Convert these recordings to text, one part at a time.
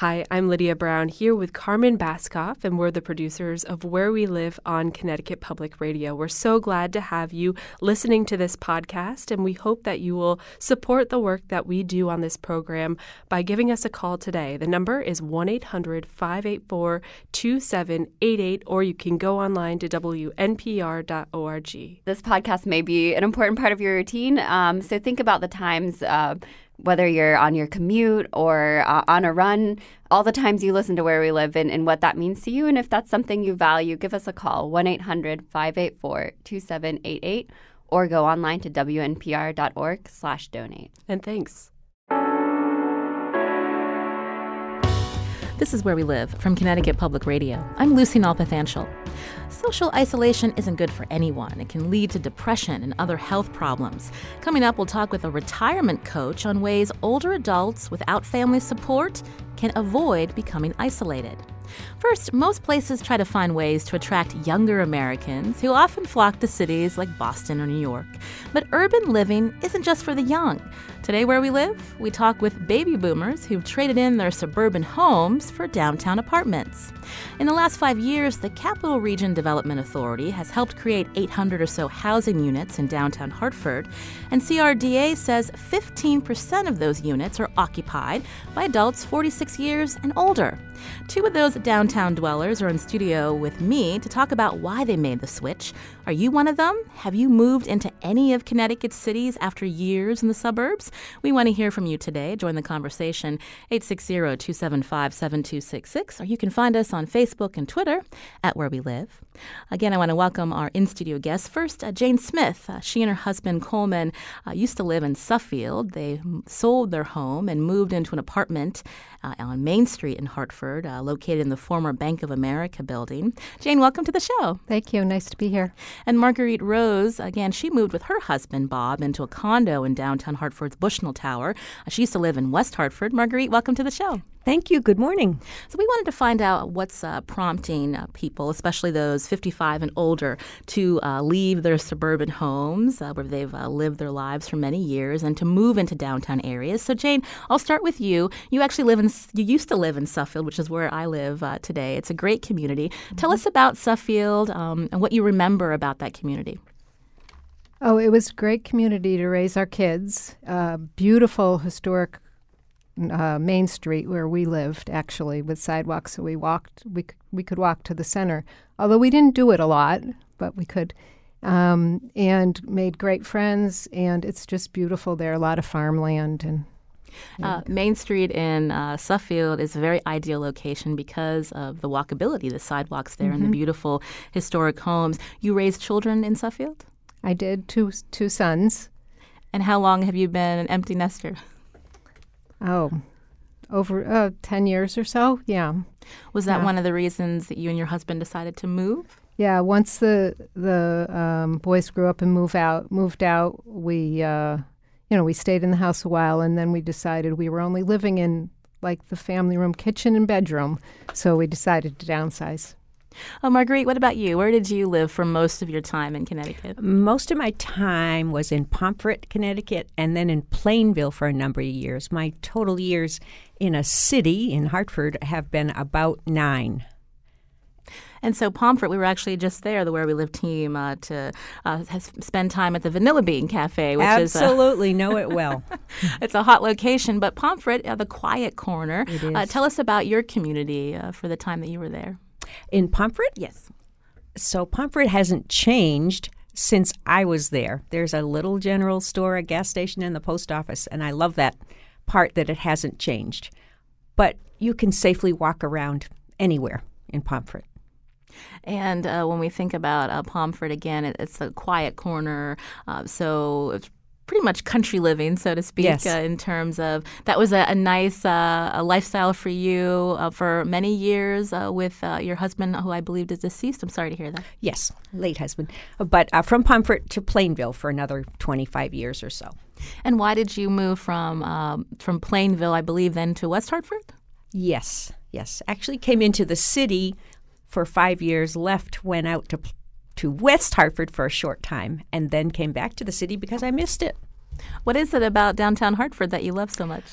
Hi, I'm Lydia Brown here with Carmen Baskauf, and we're the producers of Where We Live on Connecticut Public Radio. We're so glad to have you listening to this podcast, and we hope that you will support the work that we do on this program by giving us a call today. The number is 1 800 584 2788, or you can go online to WNPR.org. This podcast may be an important part of your routine, um, so think about the times. Uh, whether you're on your commute or uh, on a run, all the times you listen to Where We Live and, and what that means to you. And if that's something you value, give us a call 1 800 584 2788 or go online to wnpr.org slash donate. And thanks. This is Where We Live from Connecticut Public Radio. I'm Lucy Nalpathanchel. Social isolation isn't good for anyone. It can lead to depression and other health problems. Coming up, we'll talk with a retirement coach on ways older adults without family support can avoid becoming isolated. First, most places try to find ways to attract younger Americans who often flock to cities like Boston or New York. But urban living isn't just for the young. Today, where we live, we talk with baby boomers who've traded in their suburban homes for downtown apartments. In the last five years, the Capital Region Development Authority has helped create 800 or so housing units in downtown Hartford, and CRDA says 15% of those units are occupied by adults 46 years and older. Two of those downtown dwellers are in studio with me to talk about why they made the switch. Are you one of them? Have you moved into any of Connecticut's cities after years in the suburbs? We want to hear from you today. Join the conversation 860-275-7266 or you can find us on Facebook and Twitter at Where We Live. Again, I want to welcome our in-studio guests. First, uh, Jane Smith. Uh, she and her husband Coleman uh, used to live in Suffield. They sold their home and moved into an apartment uh, on Main Street in Hartford, uh, located in the former Bank of America building. Jane, welcome to the show. Thank you. Nice to be here. And Marguerite Rose, again, she moved with her husband Bob into a condo in downtown Hartford's Bushnell Tower. Uh, she used to live in West Hartford. Marguerite, welcome to the show. Thank you. Good morning. So, we wanted to find out what's uh, prompting uh, people, especially those 55 and older, to uh, leave their suburban homes uh, where they've uh, lived their lives for many years and to move into downtown areas. So, Jane, I'll start with you. You actually live in, you used to live in Suffield, which is where I live uh, today. It's a great community. Mm-hmm. Tell us about Suffield um, and what you remember about that community. Oh, it was a great community to raise our kids. beautiful historic uh, Main Street where we lived, actually, with sidewalks. So we walked. We we could walk to the center, although we didn't do it a lot, but we could, um, and made great friends. And it's just beautiful there. A lot of farmland and. Uh, Main Street in uh, Suffield is a very ideal location because of the walkability, the sidewalks there, mm-hmm. and the mm-hmm. beautiful historic homes. You raised children in Suffield? I did, two two sons. And how long have you been an empty nester? Oh, over uh, 10 years or so, yeah. Was that yeah. one of the reasons that you and your husband decided to move? Yeah, once the the um, boys grew up and moved out, moved out, we uh, you know we stayed in the house a while, and then we decided we were only living in like the family room, kitchen, and bedroom, so we decided to downsize. Oh, Marguerite, what about you? Where did you live for most of your time in Connecticut? Most of my time was in Pomfret, Connecticut, and then in Plainville for a number of years. My total years in a city in Hartford have been about nine. And so Pomfret, we were actually just there, the Where We Live team, uh, to uh, spend time at the Vanilla Bean Cafe, which is absolutely is know it well. it's a hot location, but Pomfret, uh, the quiet corner. Uh, tell us about your community uh, for the time that you were there. In Pomfret? Yes. So Pomfret hasn't changed since I was there. There's a little general store, a gas station, and the post office, and I love that part that it hasn't changed. But you can safely walk around anywhere in Pomfret. And uh, when we think about uh, Pomfret again, it, it's a quiet corner, uh, so it's pretty much country living, so to speak, Yes. uh, in terms of that was a, a nice uh, a lifestyle for you uh, for many years uh, with uh, your husband, who I believe is deceased. I'm sorry to hear that. Yes, late husband. But uh, from Pomfret to Plainville for another 25 years or so. And why did you move from um, from Plainville, I believe, then to West Hartford? Yes, yes. Actually came into the city for five years, left, went out to to West Hartford for a short time, and then came back to the city because I missed it. What is it about downtown Hartford that you love so much?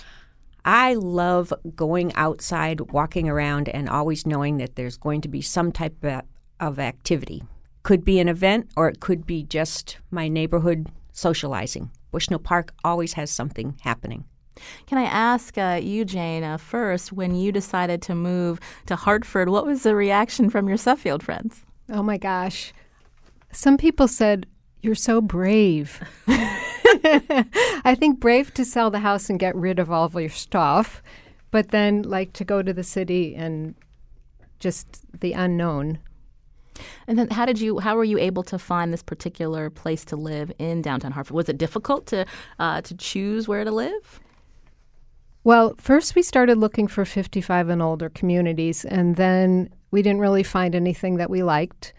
I love going outside, walking around, and always knowing that there's going to be some type of, of activity. Could be an event, or it could be just my neighborhood socializing. Bushnell Park always has something happening. Can I ask uh, you, Jane, uh, first, when you decided to move to Hartford, what was the reaction from your Suffield friends? Oh my gosh. Some people said, You're so brave. I think brave to sell the house and get rid of all of your stuff, but then like to go to the city and just the unknown. And then, how did you? How were you able to find this particular place to live in downtown Hartford? Was it difficult to uh, to choose where to live? Well, first we started looking for 55 and older communities, and then we didn't really find anything that we liked.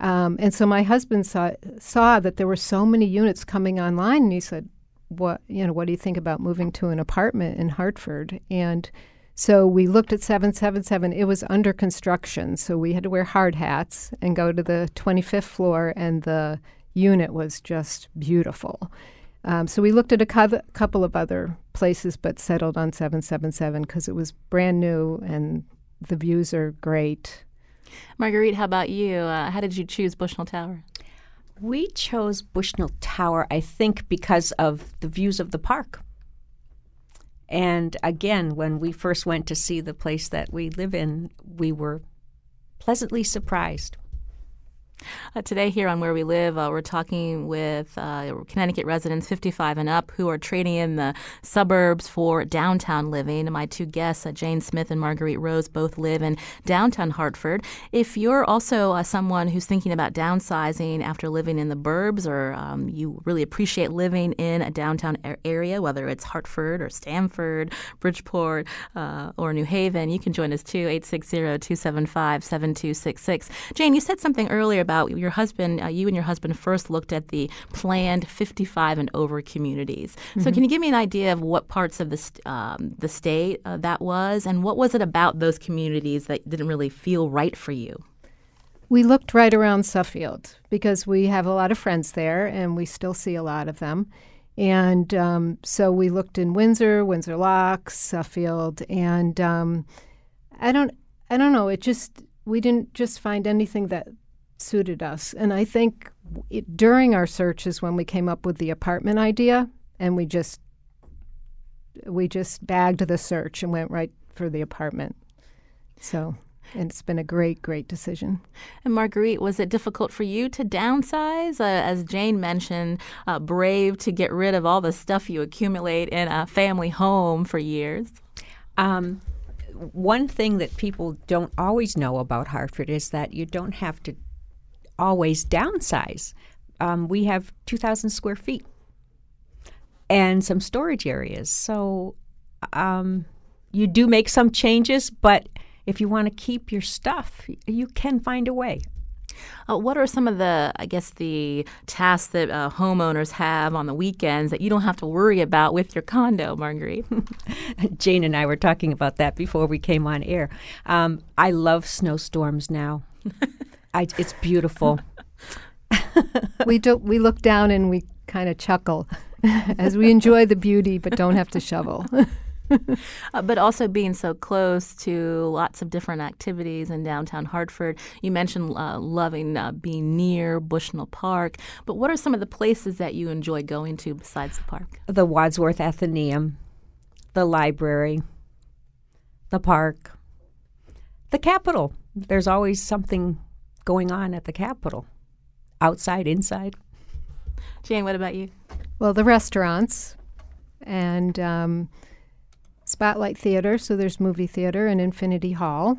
Um, and so my husband saw saw that there were so many units coming online, and he said, "What you know? What do you think about moving to an apartment in Hartford?" And so we looked at 777. It was under construction, so we had to wear hard hats and go to the 25th floor, and the unit was just beautiful. Um, so we looked at a cou- couple of other places, but settled on 777 because it was brand new and the views are great. Marguerite, how about you? Uh, how did you choose Bushnell Tower? We chose Bushnell Tower, I think, because of the views of the park. And again, when we first went to see the place that we live in, we were pleasantly surprised. Uh, today, here on Where We Live, uh, we're talking with uh, Connecticut residents 55 and up who are trading in the suburbs for downtown living. My two guests, uh, Jane Smith and Marguerite Rose, both live in downtown Hartford. If you're also uh, someone who's thinking about downsizing after living in the burbs, or um, you really appreciate living in a downtown area, whether it's Hartford or Stamford, Bridgeport, uh, or New Haven, you can join us too, 860 275 7266. Jane, you said something earlier about your husband, uh, you and your husband first looked at the planned 55 and over communities. So, can you give me an idea of what parts of the, st- um, the state uh, that was, and what was it about those communities that didn't really feel right for you? We looked right around Suffield because we have a lot of friends there and we still see a lot of them. And um, so we looked in Windsor, Windsor Locks, Suffield, and um, I don't, I don't know. It just we didn't just find anything that suited us. And I think it, during our searches when we came up with the apartment idea, and we just we just bagged the search and went right for the apartment. So, and it's been a great, great decision. And Marguerite, was it difficult for you to downsize? Uh, as Jane mentioned, uh, brave to get rid of all the stuff you accumulate in a family home for years. Um, one thing that people don't always know about Hartford is that you don't have to always downsize. Um, we have 2,000 square feet and some storage areas. So um, you do make some changes, but if you want to keep your stuff, you can find a way. Uh, what are some of the, I guess, the tasks that uh, homeowners have on the weekends that you don't have to worry about with your condo, Marguerite? Jane and I were talking about that before we came on air. Um, I love snowstorms now. I, it's beautiful. we do, we look down and we kind of chuckle as we enjoy the beauty but don't have to shovel. uh, but also being so close to lots of different activities in downtown Hartford. You mentioned uh, loving uh, being near Bushnell Park, but what are some of the places that you enjoy going to besides the park? The Wadsworth Athenaeum, the library, the park, the Capitol. There's always something going on at the Capitol, outside, inside. Jane, what about you? Well, the restaurants and um, Spotlight Theater. So there's movie theater and Infinity Hall.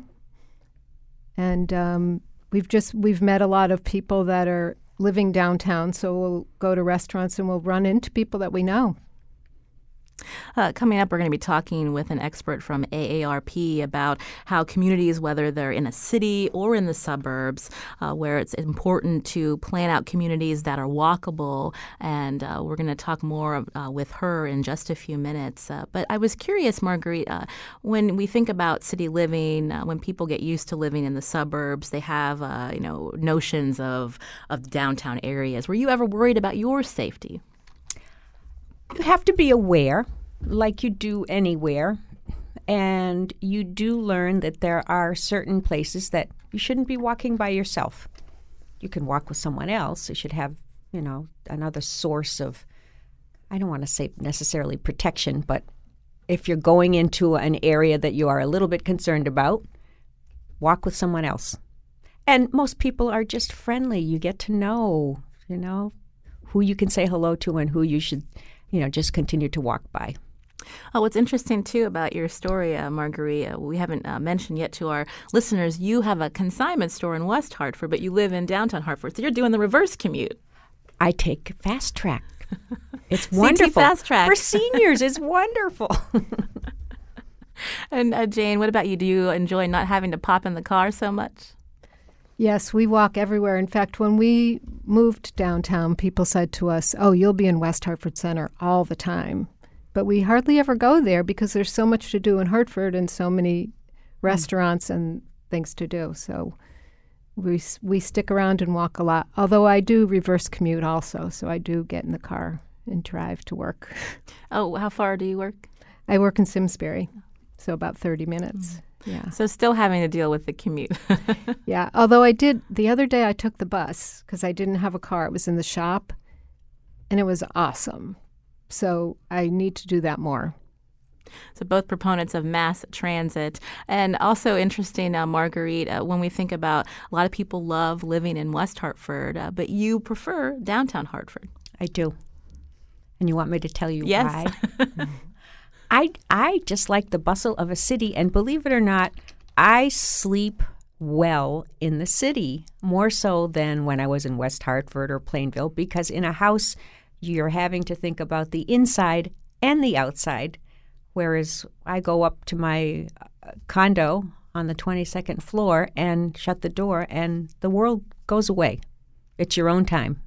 And um, we've just we've met a lot of people that are living downtown, so we'll go to restaurants and we'll run into people that we know. Uh, coming up, we're going to be talking with an expert from AARP about how communities, whether they're in a city or in the suburbs, uh, where it's important to plan out communities that are walkable. And uh, we're going to talk more uh, with her in just a few minutes. Uh, but I was curious, Marguerite, uh, when we think about city living, when people get used to living in the suburbs, they have you know notions of of downtown areas. Were you ever worried about your safety? You have to be aware, like you do anywhere. And you do learn that there are certain places that you shouldn't be walking by yourself. You can walk with someone else. You should have, you know, another source of, I don't want to say necessarily protection, but if you're going into an area that you are a little bit concerned about, walk with someone else. And most people are just friendly. You get to know, you know, who you can say hello to and who you should you know, just continue to walk by. Oh, what's interesting too about your story, uh, Marguerite, uh, we haven't uh, mentioned yet to our listeners, you have a consignment store in West Hartford, but you live in downtown Hartford. So you're doing the reverse commute. I take Fastrak. It's wonderful. Fastrak. For seniors, it's wonderful. and uh, Jane, what about you? Do you enjoy not having to pop in the car so much? Yes, we walk everywhere. In fact, when we moved downtown, people said to us, Oh, you'll be in West Hartford Center all the time. But we hardly ever go there because there's so much to do in Hartford and so many restaurants and things to do. So we, we stick around and walk a lot. Although I do reverse commute also, so I do get in the car and drive to work. Oh, how far do you work? I work in Simsbury, so about 30 minutes. Mm. Yeah. So still having to deal with the commute. yeah. Although I did the other day, I took the bus because I didn't have a car. It was in the shop, and it was awesome. So I need to do that more. So both proponents of mass transit, and also interesting, uh, Marguerite. Uh, when we think about a lot of people love living in West Hartford, uh, but you prefer downtown Hartford. I do. And you want me to tell you yes. why? I I just like the bustle of a city, and believe it or not, I sleep well in the city more so than when I was in West Hartford or Plainville because in a house you're having to think about the inside and the outside whereas I go up to my uh, condo on the 22nd floor and shut the door and the world goes away. It's your own time.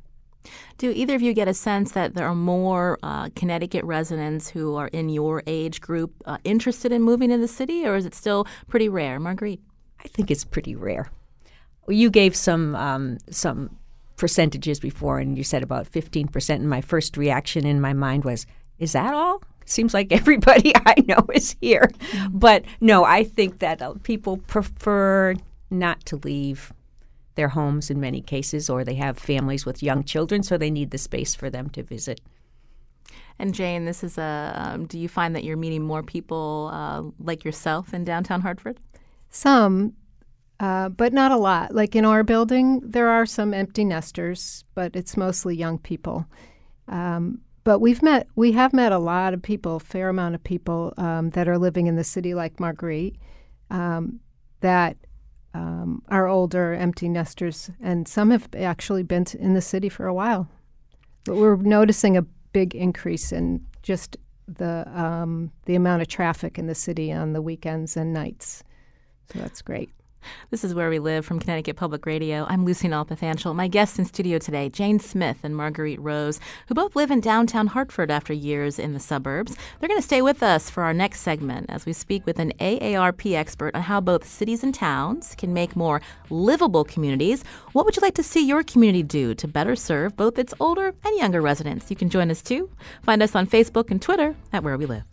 Do either of you get a sense that there are more uh, Connecticut residents who are in your age group uh, interested in moving in the city, or is it still pretty rare, Marguerite? I think it's pretty rare. You gave some um, some percentages before, and you said about fifteen percent. And my first reaction in my mind was, "Is that all?" Seems like everybody I know is here, mm-hmm. but no, I think that uh, people prefer not to leave their homes in many cases, or they have families with young children, so they need the space for them to visit. And Jane, this is a. Um, do you find that you're meeting more people uh, like yourself in downtown Hartford? Some, uh, but not a lot. Like in our building, there are some empty nesters, but it's mostly young people. Um, but we've met, we have met a lot of people, a fair amount of people um, that are living in the city, like Marguerite, um, that um, are older empty nesters, and some have actually been in the city for a while. But we're noticing a big increase in just the um, the amount of traffic in the city on the weekends and nights. So that's great. This is Where We Live from Connecticut Public Radio. I'm Lucy Nalpathanchel. My guests in studio today, Jane Smith and Marguerite Rose, who both live in downtown Hartford after years in the suburbs. They're going to stay with us for our next segment as we speak with an AARP expert on how both cities and towns can make more livable communities. What would you like to see your community do to better serve both its older and younger residents? You can join us too. Find us on Facebook and Twitter at Where We Live.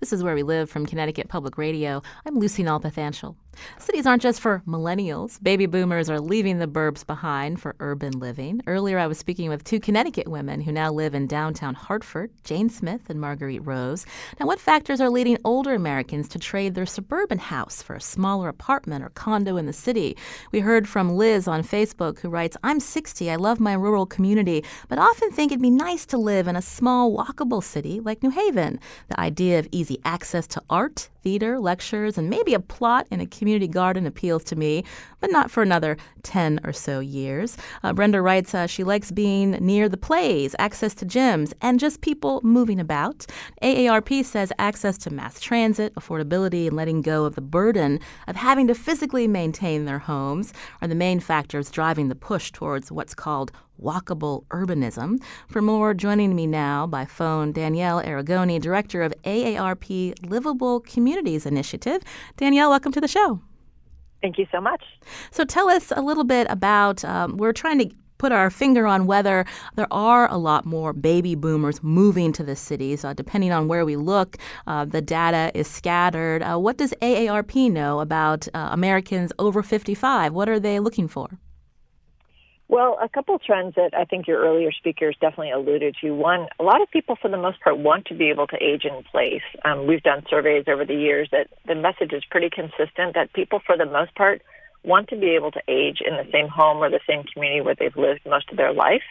This is Where We Live from Connecticut Public Radio. I'm Lucy Nalpathanchel. Cities aren't just for millennials. Baby boomers are leaving the burbs behind for urban living. Earlier, I was speaking with two Connecticut women who now live in downtown Hartford, Jane Smith and Marguerite Rose. Now, what factors are leading older Americans to trade their suburban house for a smaller apartment or condo in the city? We heard from Liz on Facebook who writes, I'm 60. I love my rural community, but often think it'd be nice to live in a small, walkable city like New Haven. The idea of easy access to art, theater, lectures, and maybe a plot in a community garden appeals to me, but not for another 10 or so years. Uh, Brenda writes uh, she likes being near the plays, access to gyms, and just people moving about. AARP says access to mass transit, affordability, and letting go of the burden of having to physically maintain their homes are the main factors driving the push towards what's called walkable urbanism. For more, joining me now by phone, Danielle Arigoni, director of AARP Livable Communities Initiative. Danielle, welcome to the show. Thank you so much. So tell us a little bit about, um, we're trying to put our finger on whether there are a lot more baby boomers moving to the cities. Uh, depending on where we look, uh, the data is scattered. Uh, what does AARP know about uh, Americans over 55? What are they looking for? Well, a couple trends that I think your earlier speakers definitely alluded to. One, a lot of people, for the most part, want to be able to age in place. Um, we've done surveys over the years that the message is pretty consistent that people, for the most part, want to be able to age in the same home or the same community where they've lived most of their life.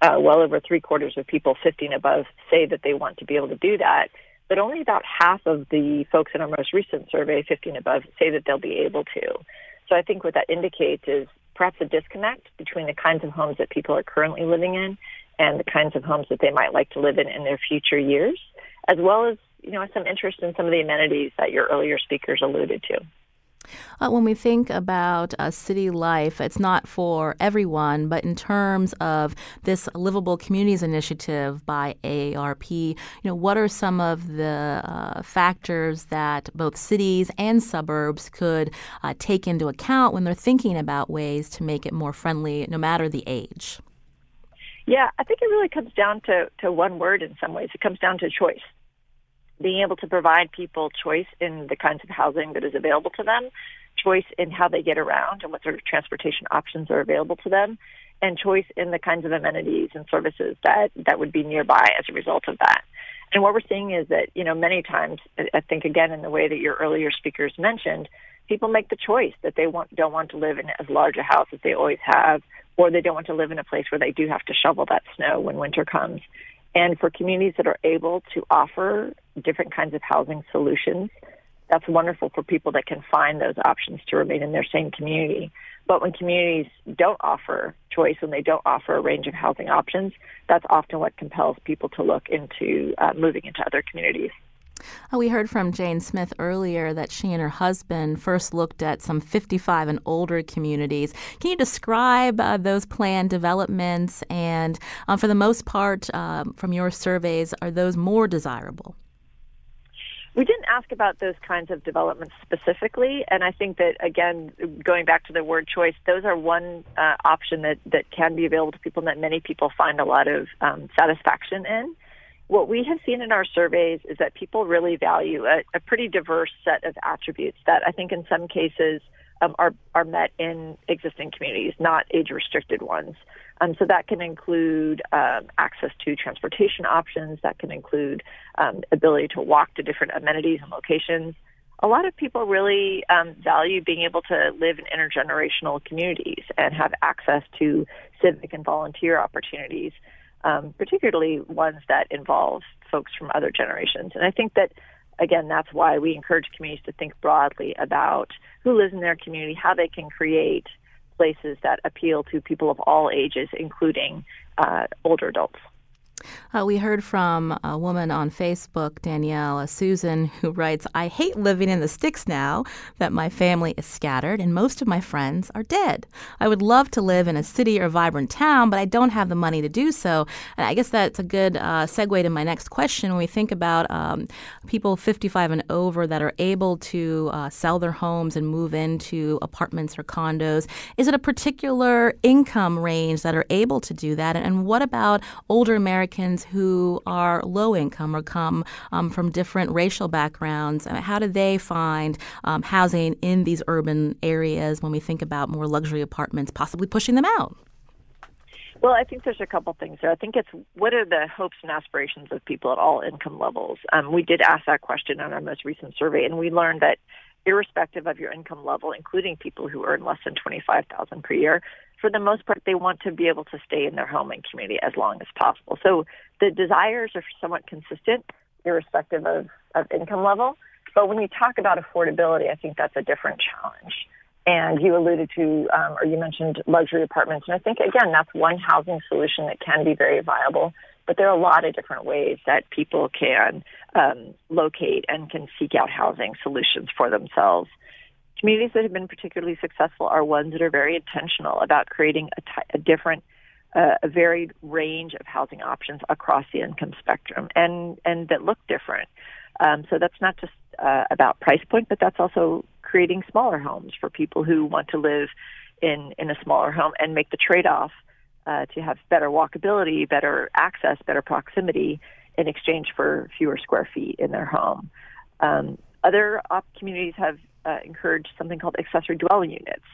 Uh, well over three quarters of people 50 and above say that they want to be able to do that, but only about half of the folks in our most recent survey, 50 and above, say that they'll be able to. So I think what that indicates is perhaps a disconnect between the kinds of homes that people are currently living in and the kinds of homes that they might like to live in in their future years, as well as you know some interest in some of the amenities that your earlier speakers alluded to. Uh, when we think about uh, city life, it's not for everyone, but in terms of this Livable Communities Initiative by AARP, you know, what are some of the uh, factors that both cities and suburbs could uh, take into account when they're thinking about ways to make it more friendly, no matter the age? Yeah, I think it really comes down to, to one word in some ways. It comes down to choice being able to provide people choice in the kinds of housing that is available to them, choice in how they get around and what sort of transportation options are available to them, and choice in the kinds of amenities and services that, that would be nearby as a result of that. And what we're seeing is that, you know, many times, I think again in the way that your earlier speakers mentioned, people make the choice that they want, don't want to live in as large a house as they always have, or they don't want to live in a place where they do have to shovel that snow when winter comes. And for communities that are able to offer different kinds of housing solutions, that's wonderful for people that can find those options to remain in their same community. But when communities don't offer choice, and they don't offer a range of housing options, that's often what compels people to look into uh, moving into other communities. Uh, we heard from Jane Smith earlier that she and her husband first looked at some 55 and older communities. Can you describe uh, those planned developments? And um, for the most part, um, from your surveys, are those more desirable? We didn't ask about those kinds of developments specifically, and I think that again, going back to the word choice, those are one uh, option that that can be available to people and that many people find a lot of um, satisfaction in. What we have seen in our surveys is that people really value a, a pretty diverse set of attributes that I think in some cases um, are are met in existing communities, not age restricted ones. Um, so that can include um, access to transportation options. That can include um, ability to walk to different amenities and locations. A lot of people really um, value being able to live in intergenerational communities and have access to civic and volunteer opportunities um, particularly ones that involve folks from other generations. And I think that, again, that's why we encourage communities to think broadly about who lives in their community, how they can create places that appeal to people of all ages, including uh, older adults. Uh, we heard from a woman on Facebook, Danielle, Susan, who writes, I hate living in the sticks now that my family is scattered and most of my friends are dead. I would love to live in a city or vibrant town, but I don't have the money to do so. And I guess that's a good uh, segue to my next question. When we think about um, people 55 and over that are able to uh, sell their homes and move into apartments or condos, is it a particular income range that are able to do that? And what about older Americans? Americans who are low income or come um, from different racial backgrounds? How do they find um, housing in these urban areas when we think about more luxury apartments, possibly pushing them out? Well, I think there's a couple things there. I think it's what are the hopes and aspirations of people at all income levels? Um, we did ask that question on our most recent survey, and we learned that irrespective of your income level, including people who earn less than twenty-five thousand per year, for the most part, they want to be able to stay in their home and community as long as possible. So the desires are somewhat consistent, irrespective of, of income level. But when you talk about affordability, I think that's a different challenge. And you alluded to, um, or you mentioned luxury apartments. And I think, again, that's one housing solution that can be very viable. But there are a lot of different ways that people can um, locate and can seek out housing solutions for themselves. Communities that have been particularly successful are ones that are very intentional about creating a, t- a different, uh, a varied range of housing options across the income spectrum and, and that look different. Um, so that's not just uh, about price point, but that's also creating smaller homes for people who want to live in in a smaller home and make the trade off uh, to have better walkability, better access, better proximity in exchange for fewer square feet in their home. Um, other op communities have uh, encouraged something called accessory dwelling units,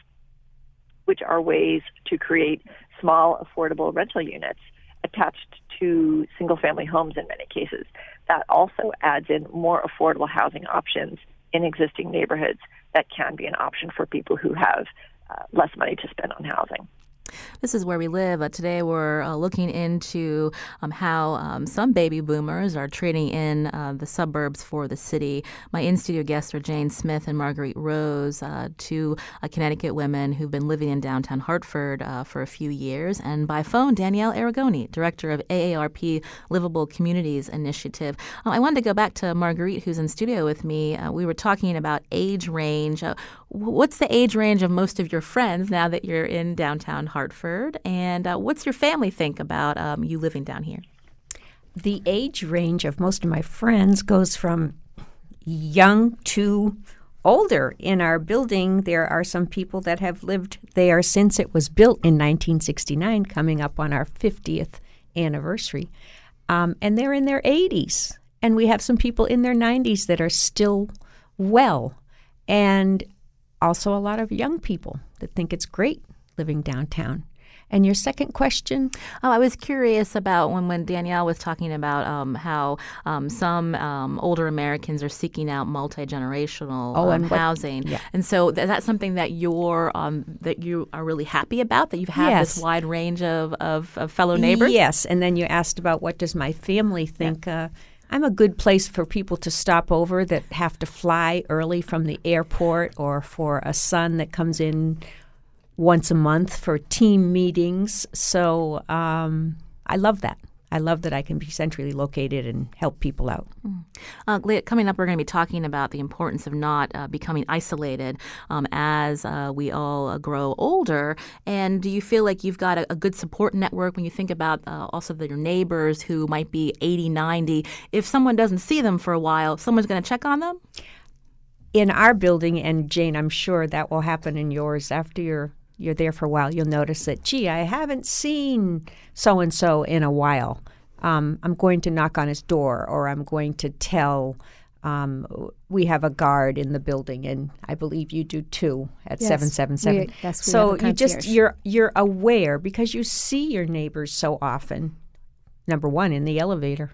which are ways to create small, affordable rental units attached to single family homes in many cases. That also adds in more affordable housing options in existing neighborhoods that can be an option for people who have uh, less money to spend on housing. This is where we live. Uh, today, we're uh, looking into um, how um, some baby boomers are trading in uh, the suburbs for the city. My in studio guests are Jane Smith and Marguerite Rose, uh, two uh, Connecticut women who've been living in downtown Hartford uh, for a few years. And by phone, Danielle Arigoni, director of AARP Livable Communities Initiative. I wanted to go back to Marguerite, who's in studio with me. we were talking about age range. What's the age range of most of your friends now that you're in downtown Hartford? And uh, what's your family think about um, you living down here? The age range of most of my friends goes from young to older. In our building, there are some people that have lived there since it was built in 1969, coming up on our 50th anniversary. Um, and they're in their 80s. And we have some people in their 90s that are still well. And also a lot of young people that think it's great living downtown. And your second question? Oh, I was curious about when, when Danielle was talking about um, how um, some um, older Americans are seeking out multi generational oh, and um, housing, yeah. and so th- that's something that you're um, that you are really happy about that you've had yes. this wide range of, of, of, fellow neighbors. Yes, and then you asked about what does my family think. Yeah. Uh, I'm a good place for people to stop over that have to fly early from the airport or for a son that comes in once a month for team meetings. So um, I love that. I love that I can be centrally located and help people out. Mm. Uh, coming up, we're going to be talking about the importance of not uh, becoming isolated um, as uh, we all uh, grow older. And do you feel like you've got a, a good support network when you think about uh, also the, your neighbors who might be 80, 90? If someone doesn't see them for a while, someone's going to check on them? In our building, and Jane, I'm sure that will happen in yours after you're you're there for a while, you'll notice that, gee, I haven't seen so and so in a while. Um, I'm going to knock on his door, or I'm going to tell. Um, we have a guard in the building, and I believe you do too at seven seven seven. So you just you're you're aware because you see your neighbors so often. Number one in the elevator.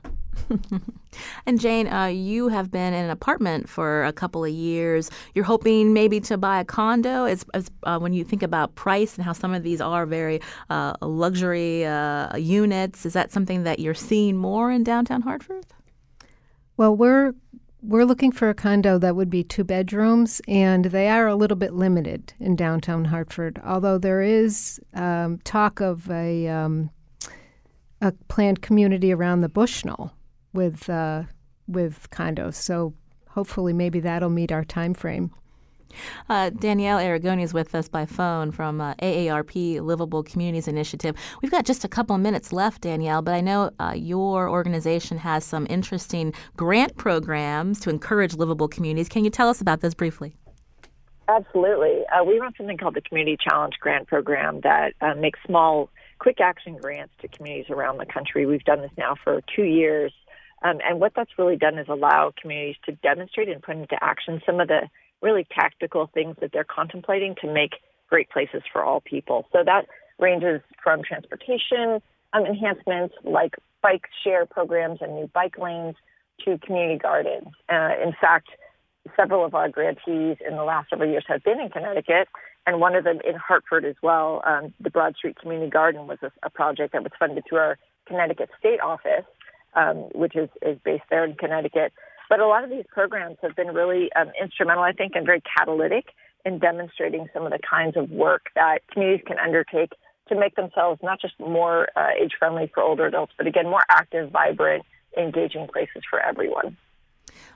and Jane, uh, you have been in an apartment for a couple of years. You're hoping maybe to buy a condo. It's, it's uh, when you think about price and how some of these are very uh, luxury uh, units. Is that something that you're seeing more in downtown Hartford? Well, we're we're looking for a condo that would be two bedrooms, and they are a little bit limited in downtown Hartford. Although there is um, talk of a um, a planned community around the Bushnell with uh, with condos. So hopefully, maybe that'll meet our time frame. Uh, Danielle Arigoni is with us by phone from uh, AARP Livable Communities Initiative. We've got just a couple of minutes left, Danielle, but I know uh, your organization has some interesting grant programs to encourage livable communities. Can you tell us about those briefly? Absolutely. Uh, we run something called the Community Challenge Grant Program that uh, makes small quick action grants to communities around the country. We've done this now for two years. Um, and what that's really done is allow communities to demonstrate and put into action some of the really tactical things that they're contemplating to make great places for all people. So that ranges from transportation um, enhancements like bike share programs and new bike lanes to community gardens. Uh, in fact, several of our grantees in the last several years have been in Connecticut, and one of them in Hartford as well. Um, the Broad Street Community Garden was a, a, project that was funded through our Connecticut State Office, um, which is, is based there in Connecticut. But a lot of these programs have been really um, instrumental, I think, and very catalytic in demonstrating some of the kinds of work that communities can undertake to make themselves not just more uh, age friendly for older adults, but again, more active, vibrant, engaging places for everyone.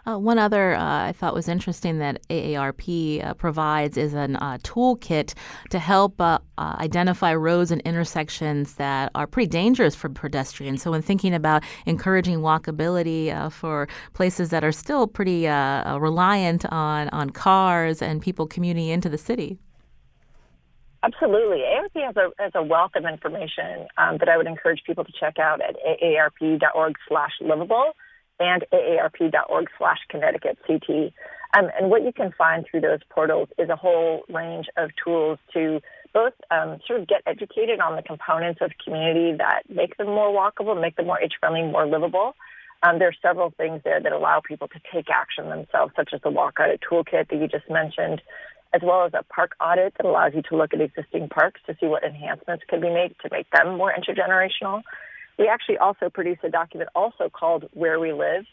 Uh, one other uh, I thought was interesting that AARP uh, provides is a uh, toolkit to help uh, uh, identify roads and intersections that are pretty dangerous for pedestrians. So, when thinking about encouraging walkability for places that are still pretty reliant on, on cars and people commuting into the city. Absolutely. AARP has a, has a wealth of information um, that I would encourage people to check out at aarp.org slash livable and aarp.org slash Connecticut CT. Um, and what you can find through those portals is a whole range of tools to both um, sort of get educated on the components of community that make them more walkable, make them more age-friendly, more livable. Um, there are several things there that allow people to take action themselves, such as the Walk Audit Toolkit that you just mentioned, as well as a park audit that allows you to look at existing parks to see what enhancements can be made to make them more intergenerational. We actually also produce a document also called Where We Live.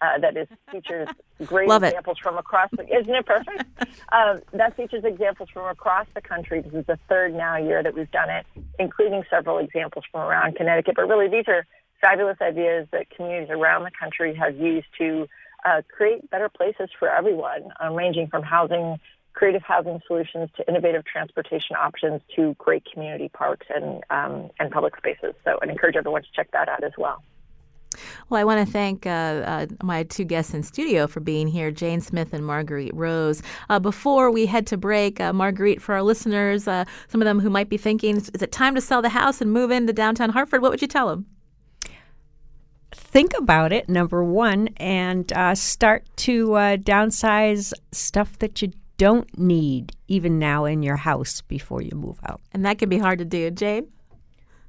Uh, that is features great Love examples it. from across the isn't it perfect? um, that features examples from across the country. This is the third now year that we've done it, including several examples from around Connecticut. But really, these are fabulous ideas that communities around the country have used to uh, create better places for everyone, um, ranging from housing creative housing solutions to innovative transportation options to great community parks and um, and public spaces. So I'd encourage everyone to check that out as well. Well, I want to thank uh, uh, my two guests in studio for being here, Jane Smith and Marguerite Rose. Uh, before we head to break, uh, Marguerite, for our listeners, uh, some of them who might be thinking, is it time to sell the house and move into downtown Hartford? What would you tell them? Think about it, number one, and uh, start to downsize stuff that you don't need even now in your house before you move out. And that can be hard to do. Jane?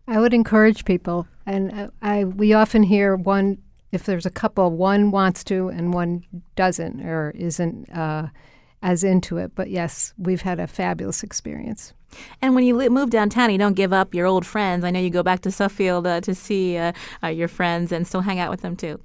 I would encourage people, and I, I we often hear one if there's a couple, one wants to and one doesn't or isn't uh, as into it. But yes, we've had a fabulous experience. And when you move downtown, you don't give up your old friends. I know you go back to Suffield uh, to see uh, uh your friends and still hang out with them too.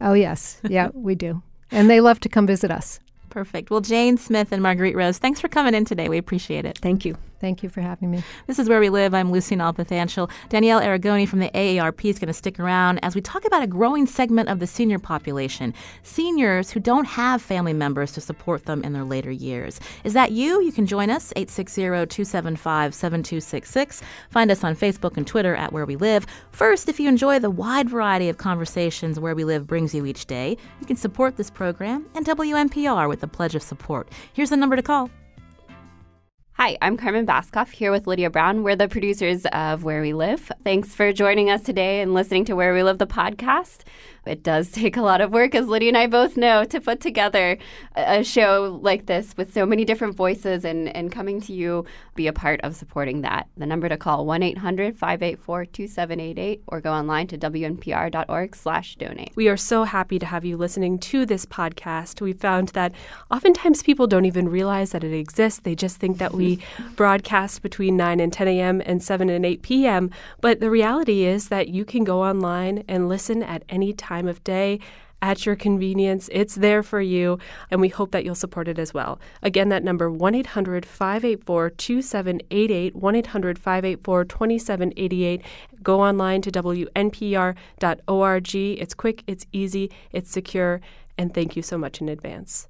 Oh yes, yeah, we do, and they love to come visit us. Perfect. Well, Jane Smith and Marguerite Rose, thanks for coming in today. We appreciate it. Thank you. Thank you for having me. This is Where We Live. I'm Lucy Nalpathanchel. Danielle Arigoni from the AARP is going to stick around as we talk about a growing segment of the senior population, seniors who don't have family members to support them in their later years. Is that you? You can join us, 860-275-7266. Find us on Facebook and Twitter at Where We Live. First, if you enjoy the wide variety of conversations Where We Live brings you each day, you can support this program and WNPR with a pledge of support. Here's the number to call Hi, I'm Carmen Baskauf here with Lydia Brown. We're the producers of Where We Live. Thanks for joining us today and listening to Where We Live, the podcast. It does take a lot of work, as Lydia and I both know, to put together a show like this with so many different voices and, and coming to you, be a part of supporting that. The number to call, 1-800-584-2788 or go online to wnpr.org slash donate. We are so happy to have you listening to this podcast. We found that oftentimes people don't even realize that it exists. They just think that we broadcast between 9 and 10 a.m. and 7 and 8 p.m. But the reality is that you can go online and listen at any time time of day at your convenience. It's there for you, and we hope that you'll support it as well. Again, that number 1 800 584 2788, 1 800 584 2788. Go online to WNPR.org. It's quick, it's easy, it's secure, and thank you so much in advance.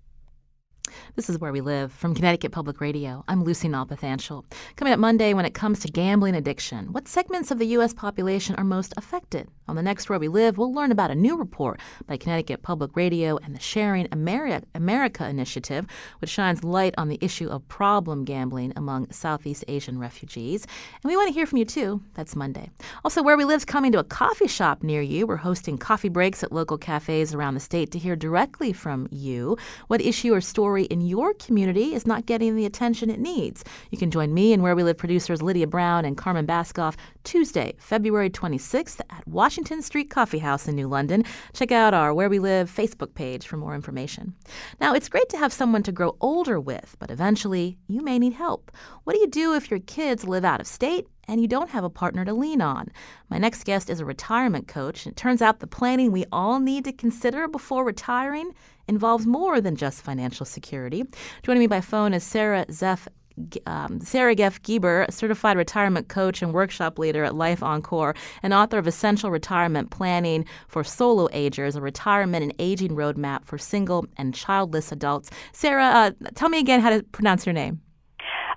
This is Where We Live from Connecticut Public Radio. I'm Lucy Nalpathanchel. Coming up Monday, when it comes to gambling addiction, what segments of the U.S. population are most affected? On the next Where We Live, we'll learn about a new report by Connecticut Public Radio and the Sharing America, America Initiative, which shines light on the issue of problem gambling among Southeast Asian refugees. And we want to hear from you too. That's Monday. Also, Where We Live is coming to a coffee shop near you. We're hosting coffee breaks at local cafes around the state to hear directly from you what issue or story in your community is not getting the attention it needs. You can join me and Where We Live producers Lydia Brown and Carmen Baskauf Tuesday, February 26th at Washington Street Coffee House in New London. Check out our Where We Live Facebook page for more information. Now, it's great to have someone to grow older with, but eventually you may need help. What do you do if your kids live out of state and you don't have a partner to lean on. My next guest is a retirement coach. and It turns out the planning we all need to consider before retiring involves more than just financial security. Joining me by phone is Sarah Zeff um, Sarah Geff Geber, certified retirement coach and workshop leader at Life Encore, and author of Essential Retirement Planning for Solo Agers, a retirement and aging roadmap for single and childless adults. Sarah, uh, tell me again how to pronounce your name.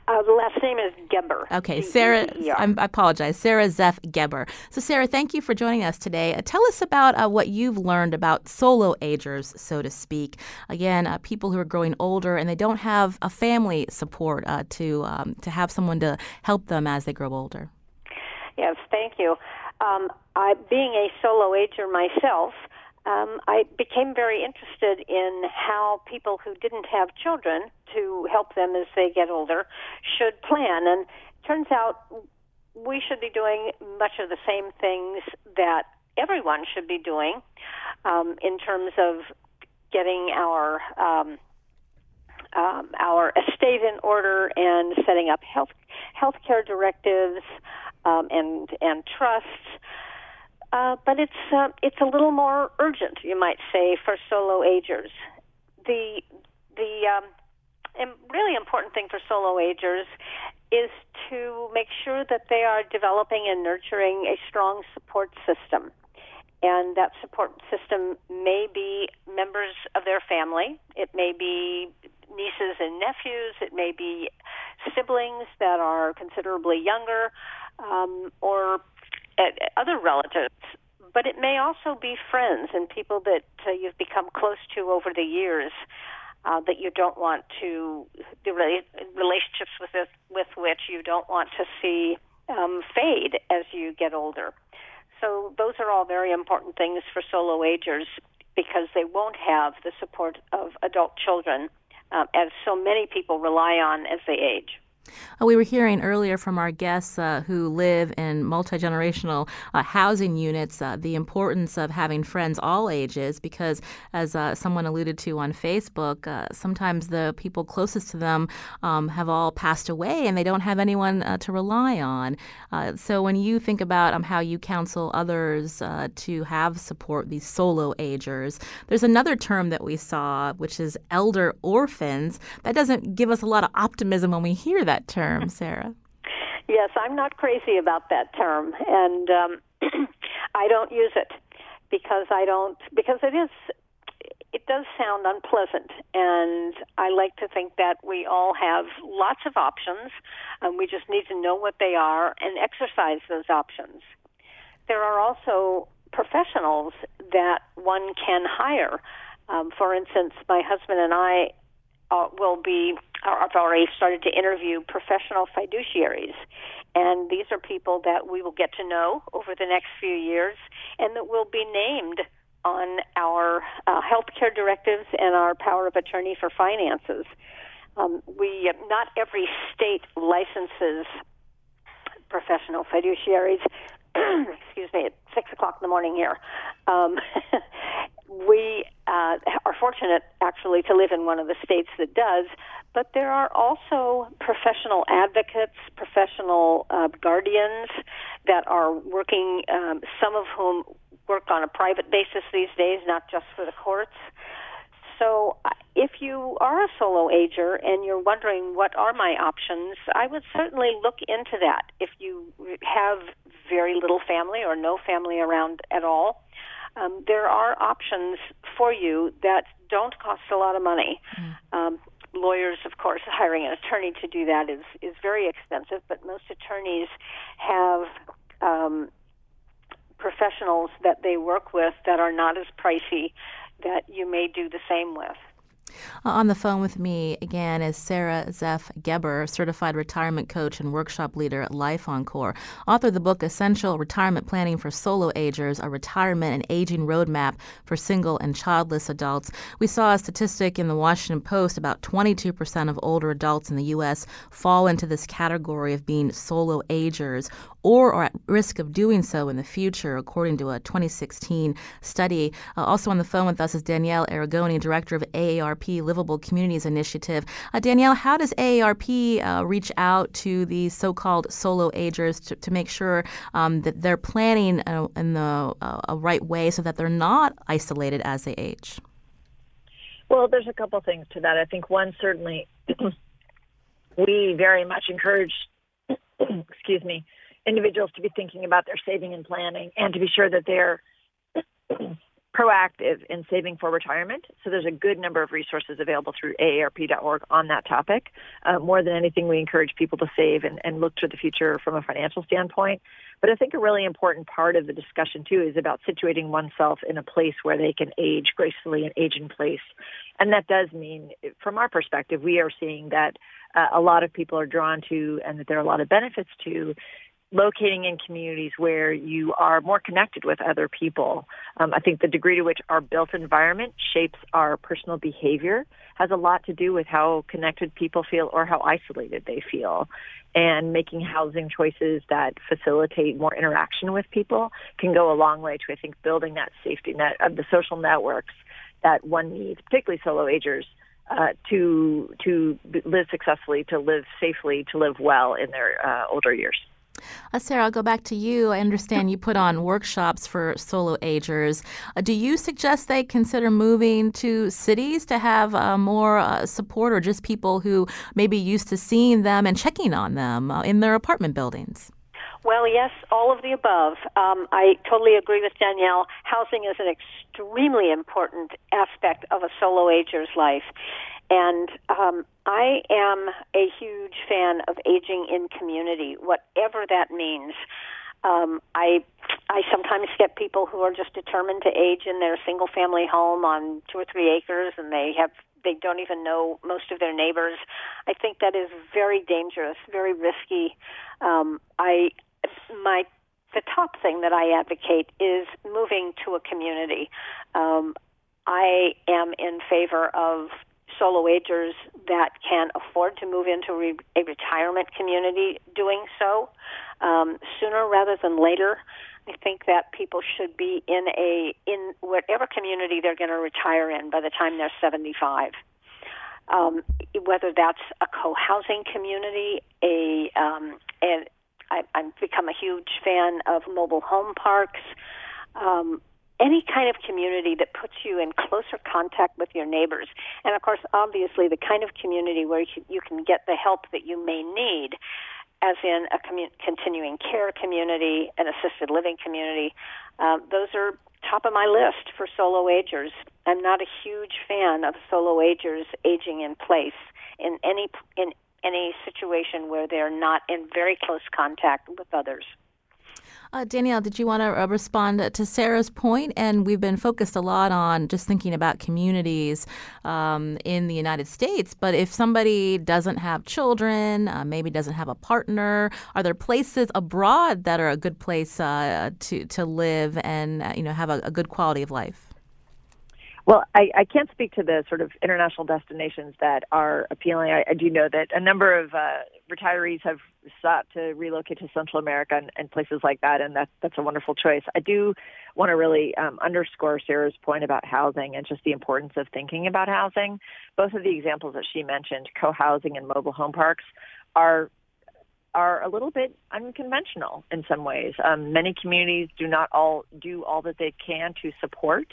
Uh, the last name is Geber. Okay, Sarah, I'm, i apologize. Sarah Zeff Geber. So, Sarah, thank you for joining us today. Uh, tell us about uh, what you've learned about solo agers, so to speak. Again, uh, people who are growing older and they don't have a family support uh, to um, to have someone to help them as they grow older. Yes, thank you. Um, I, being a solo ager myself, um, I became very interested in how people who didn't have children to help them as they get older should plan. And turns out we should be doing much of the same things that everyone should be doing um, in terms of getting our um, um, our estate in order and setting up health healthcare directives um, and and trusts uh, but it's uh, it's a little more urgent, you might say, for solo agers. The the um, really important thing for solo agers is to make sure that they are developing and nurturing a strong support system. And that support system may be members of their family. It may be nieces and nephews. It may be siblings that are considerably younger, um, or other relatives, but it may also be friends and people that uh, you've become close to over the years uh, that you don't want to the relationships with this, with which you don't want to see um, fade as you get older. So those are all very important things for solo agers because they won't have the support of adult children um, as so many people rely on as they age. Uh, we were hearing earlier from our guests uh, who live in multi generational uh, housing units uh, the importance of having friends all ages because, as uh, someone alluded to on Facebook, uh, sometimes the people closest to them um, have all passed away and they don't have anyone to rely on. so, when you think about um, how you counsel others to have support, these solo agers, there's another term that we saw, which is elder orphans. That doesn't give us a lot of optimism when we hear that that term, Sarah? yes, I'm not crazy about that term, and um, I don't use it because I don't because it is it does sound unpleasant, and I like to think that we all have lots of options, and we just need to know what they are and exercise those options. There are also professionals that one can hire. Um, for instance, my husband and I uh, will be I've already started to interview professional fiduciaries. And these are people that we will get to know over the next few years and that will be named on our uh, healthcare directives and our power of attorney for finances. Um, we not every state licenses professional fiduciaries. excuse me, at six o'clock in the morning here. Um, we uh, are fortunate, actually, to live in one of the states that does. But there are also professional advocates, professional uh, guardians that are working. Um, some of whom work on a private basis these days, not just for the courts. So, uh, if you are a solo ager and you're wondering what are my options, I would certainly look into that. If you have very little family or no family around at all, um, there are options for you that don't cost a lot of money. Mm. Um, lawyers, of course, hiring an attorney to do that is is very expensive. But most attorneys have um, professionals that they work with that are not as pricey that you may do the same with. Uh, on the phone with me again is Sarah Zeff Geber, certified retirement coach and workshop leader at Life Encore, author of the book Essential Retirement Planning for Solo Agers, a retirement and aging roadmap for single and childless adults. We saw a statistic in the Washington Post about 22% of older adults in the U.S. fall into this category of being solo agers or are at risk of doing so in the future, according to a 2016 study. Uh, also on the phone with us is Danielle Arigoni, director of AARP Livable Communities Initiative. Uh, Danielle, how does AARP uh, reach out to these so-called solo agers to, to make sure um, that they're planning uh, in the uh, right way so that they're not isolated as they age? Well, there's a couple things to that. I think one certainly we very much encourage excuse me individuals to be thinking about their saving and planning and to be sure that they're proactive in saving for retirement. So there's a good number of resources available through aarp.org on that topic. Uh, more than anything, we encourage people to save and, and look to the future from a financial standpoint. But I think a really important part of the discussion too is about situating oneself in a place where they can age gracefully and age in place. And that does mean, from our perspective, we are seeing that uh, a lot of people are drawn to and that there are a lot of benefits to locating in communities where you are more connected with other people. Um, I think the degree to which our built environment shapes our personal behavior has a lot to do with how connected people feel or how isolated they feel. And making housing choices that facilitate more interaction with people can go a long way to, I think, building that safety net of the social networks that one needs, particularly solo agers, uh, to to live successfully, to live safely, to live well in their uh, older years. Uh, Sarah, I'll go back to you. I understand you put on workshops for solo agers. Uh, do you suggest they consider moving to cities to have uh, more uh, support or just people who may be used to seeing them and checking on them uh, in their apartment buildings? Well, yes, all of the above. Um, I totally agree with Danielle. Housing is an extremely important aspect of a solo ager's life. And um, I am a huge fan of aging in community, whatever that means. Um, I I sometimes get people who are just determined to age in their single family home on two or three acres, and they have they don't even know most of their neighbors. I think that is very dangerous, very risky. Um, I my the top thing that I advocate is moving to a community. Um, I am in favor of solo agers that can afford to move into re- a retirement community doing so um, sooner rather than later. I think that people should be in a in whatever community they're going to retire in by the time they're 75. Um, whether that's a co-housing community, a um, and I, I've become a huge fan of mobile home parks. Um, any kind of community that puts you in closer contact with your neighbors. And of course, obviously, the kind of community where you can get the help that you may need, as in a commun- continuing care community, an assisted living community. Uh, those are top of my list for solo agers. I'm not a huge fan of solo agers aging in place in any in any situation where they're not in very close contact with others. Uh, Danielle, did you want to uh, respond to Sarah's point? And we've been focused a lot on just thinking about communities um, in the United States. But if somebody doesn't have children, uh, maybe doesn't have a partner, are there places abroad that are a good place uh, to to live and uh, you know have a, a good quality of life? Well, I, I can't speak to the sort of international destinations that are appealing. I, I do know that a number of uh, retirees have sought to relocate to Central America and, and places like that, and that, that's a wonderful choice. I do want to really um, underscore Sarah's point about housing and just the importance of thinking about housing. Both of the examples that she mentioned, co-housing and mobile home parks, are are a little bit unconventional in some ways. Um, many communities do not all do all that they can to support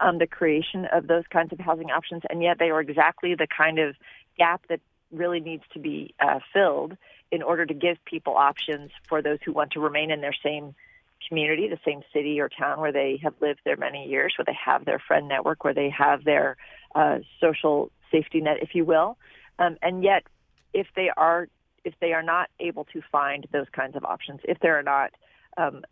um, the creation of those kinds of housing options, and yet they are exactly the kind of gap that really needs to be uh, filled in order to give people options for those who want to remain in their same community, the same city or town where they have lived there many years, where they have their friend network, where they have their uh, social safety net, if you will. Um, and yet, if they are if they are not able to find those kinds of options, if there are not um,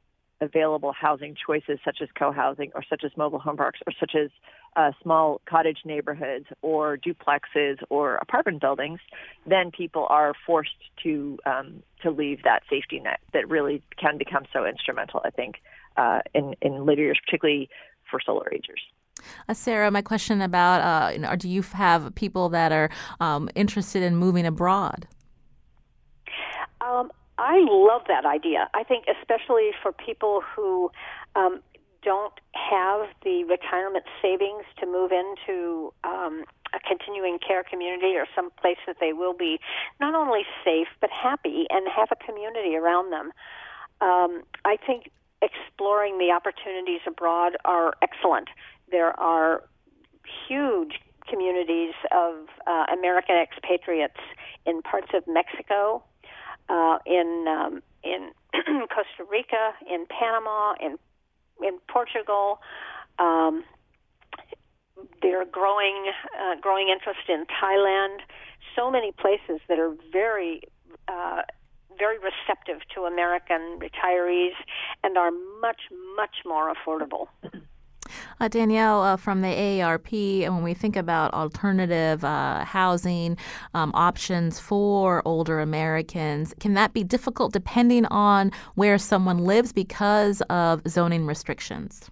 available housing choices such as co-housing or such as mobile home parks or such as uh, small cottage neighborhoods or duplexes or apartment buildings, then people are forced to um, to leave that safety net that really can become so instrumental. I think uh, in in later years, particularly for solo agers. Uh, Sarah, my question about uh, you know, do you have people that are um, interested in moving abroad? Um, I love that idea. I think, especially for people who um, don't have the retirement savings to move into um, a continuing care community or some place that they will be not only safe but happy and have a community around them. Um, I think exploring the opportunities abroad are excellent. There are huge communities of uh, American expatriates in parts of Mexico, uh, in um, in Costa Rica, in Panama, in in Portugal. Um, they're growing uh, growing interest in Thailand. So many places that are very uh, very receptive to American retirees and are much much more affordable. Uh, Danielle, uh, from the AARP, and when we think about alternative uh, housing um, options for older Americans, can that be difficult depending on where someone lives because of zoning restrictions?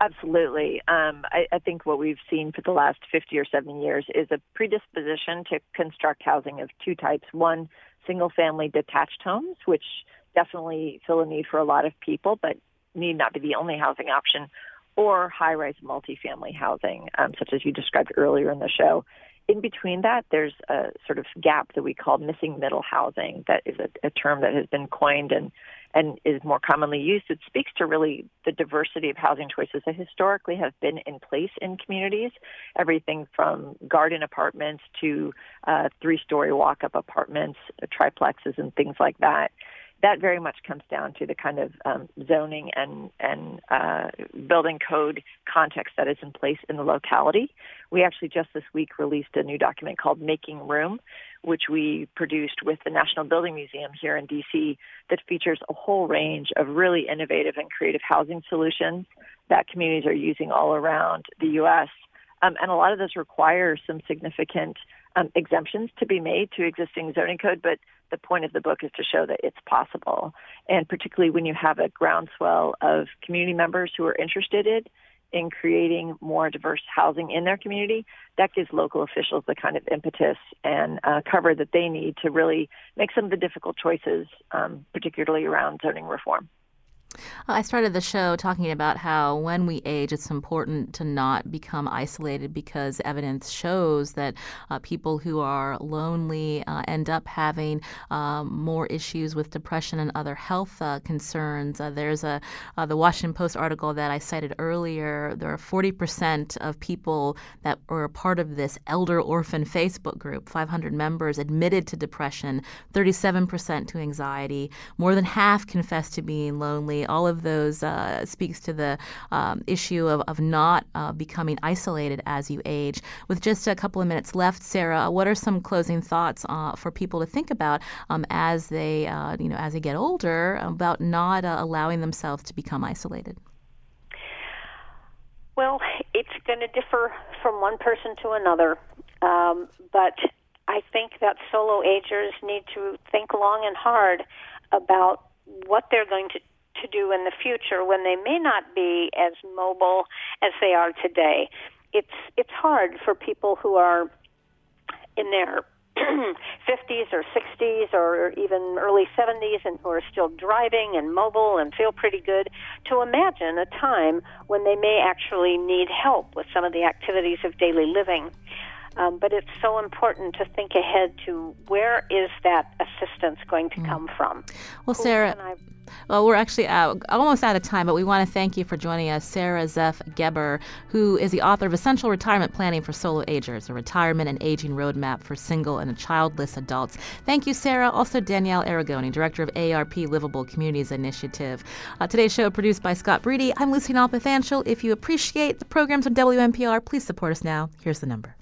Absolutely. Um, I, I, think what we've seen for the last 50 or 70 years is a predisposition to construct housing of two types. One, single family detached homes, which definitely fill a need for a lot of people, but need not be the only housing option, or high rise multifamily housing, um, such as you described earlier in the show. In between that, there's a sort of gap that we call missing middle housing. That is a, a term that has been coined and and is more commonly used. It speaks to really the diversity of housing choices that historically have been in place in communities. Everything from garden apartments to uh, three-story walk-up apartments, triplexes, and things like that that very much comes down to the kind of um, zoning and and uh, building code context that is in place in the locality. We actually just this week released a new document called Making Room, which we produced with the National Building Museum here in DC, that features a whole range of really innovative and creative housing solutions that communities are using all around the U.S. Um, and a lot of this requires some significant um, exemptions to be made to existing zoning code, but the point of the book is to show that it's possible. And particularly when you have a groundswell of community members who are interested in creating more diverse housing in their community, that gives local officials the kind of impetus and uh, cover that they need to really make some of the difficult choices, um, particularly around zoning reform. I started the show talking about how when we age, it's important to not become isolated because evidence shows that uh, people who are lonely uh, end up having um, more issues with depression and other health uh, concerns. Uh, there's a uh, the Washington Post article that I cited earlier. There are 40% of people that were part of this elder orphan Facebook group, 500 members, admitted to depression, 37% to anxiety. More than half confessed to being lonely all of those uh, speaks to the um, issue of, of not uh, becoming isolated as you age. With just a couple of minutes left, Sarah, what are some closing thoughts uh, for people to think about um, as they, uh, you know, as they get older about not uh, allowing themselves to become isolated? Well, it's going to differ from one person to another, um, but I think that solo agers need to think long and hard about what they're going to to do in the future when they may not be as mobile as they are today. It's it's hard for people who are in their 50s or 60s or even early 70s and who are still driving and mobile and feel pretty good to imagine a time when they may actually need help with some of the activities of daily living. Um, but it's so important to think ahead to where is that assistance going to mm. come from? Well, Who Sarah. Well, we're actually out, almost out of time, but we want to thank you for joining us, Sarah Zeff Geber, who is the author of Essential Retirement Planning for Solo Agers, a retirement and aging roadmap for single and childless adults. Thank you, Sarah. Also, Danielle Arigoni, director of AARP Livable Communities Initiative. Uh, today's show produced by Scott Breedy. I'm Lucy Nalpathanchil. If you appreciate the programs on WNPR, please support us now. Here's the number.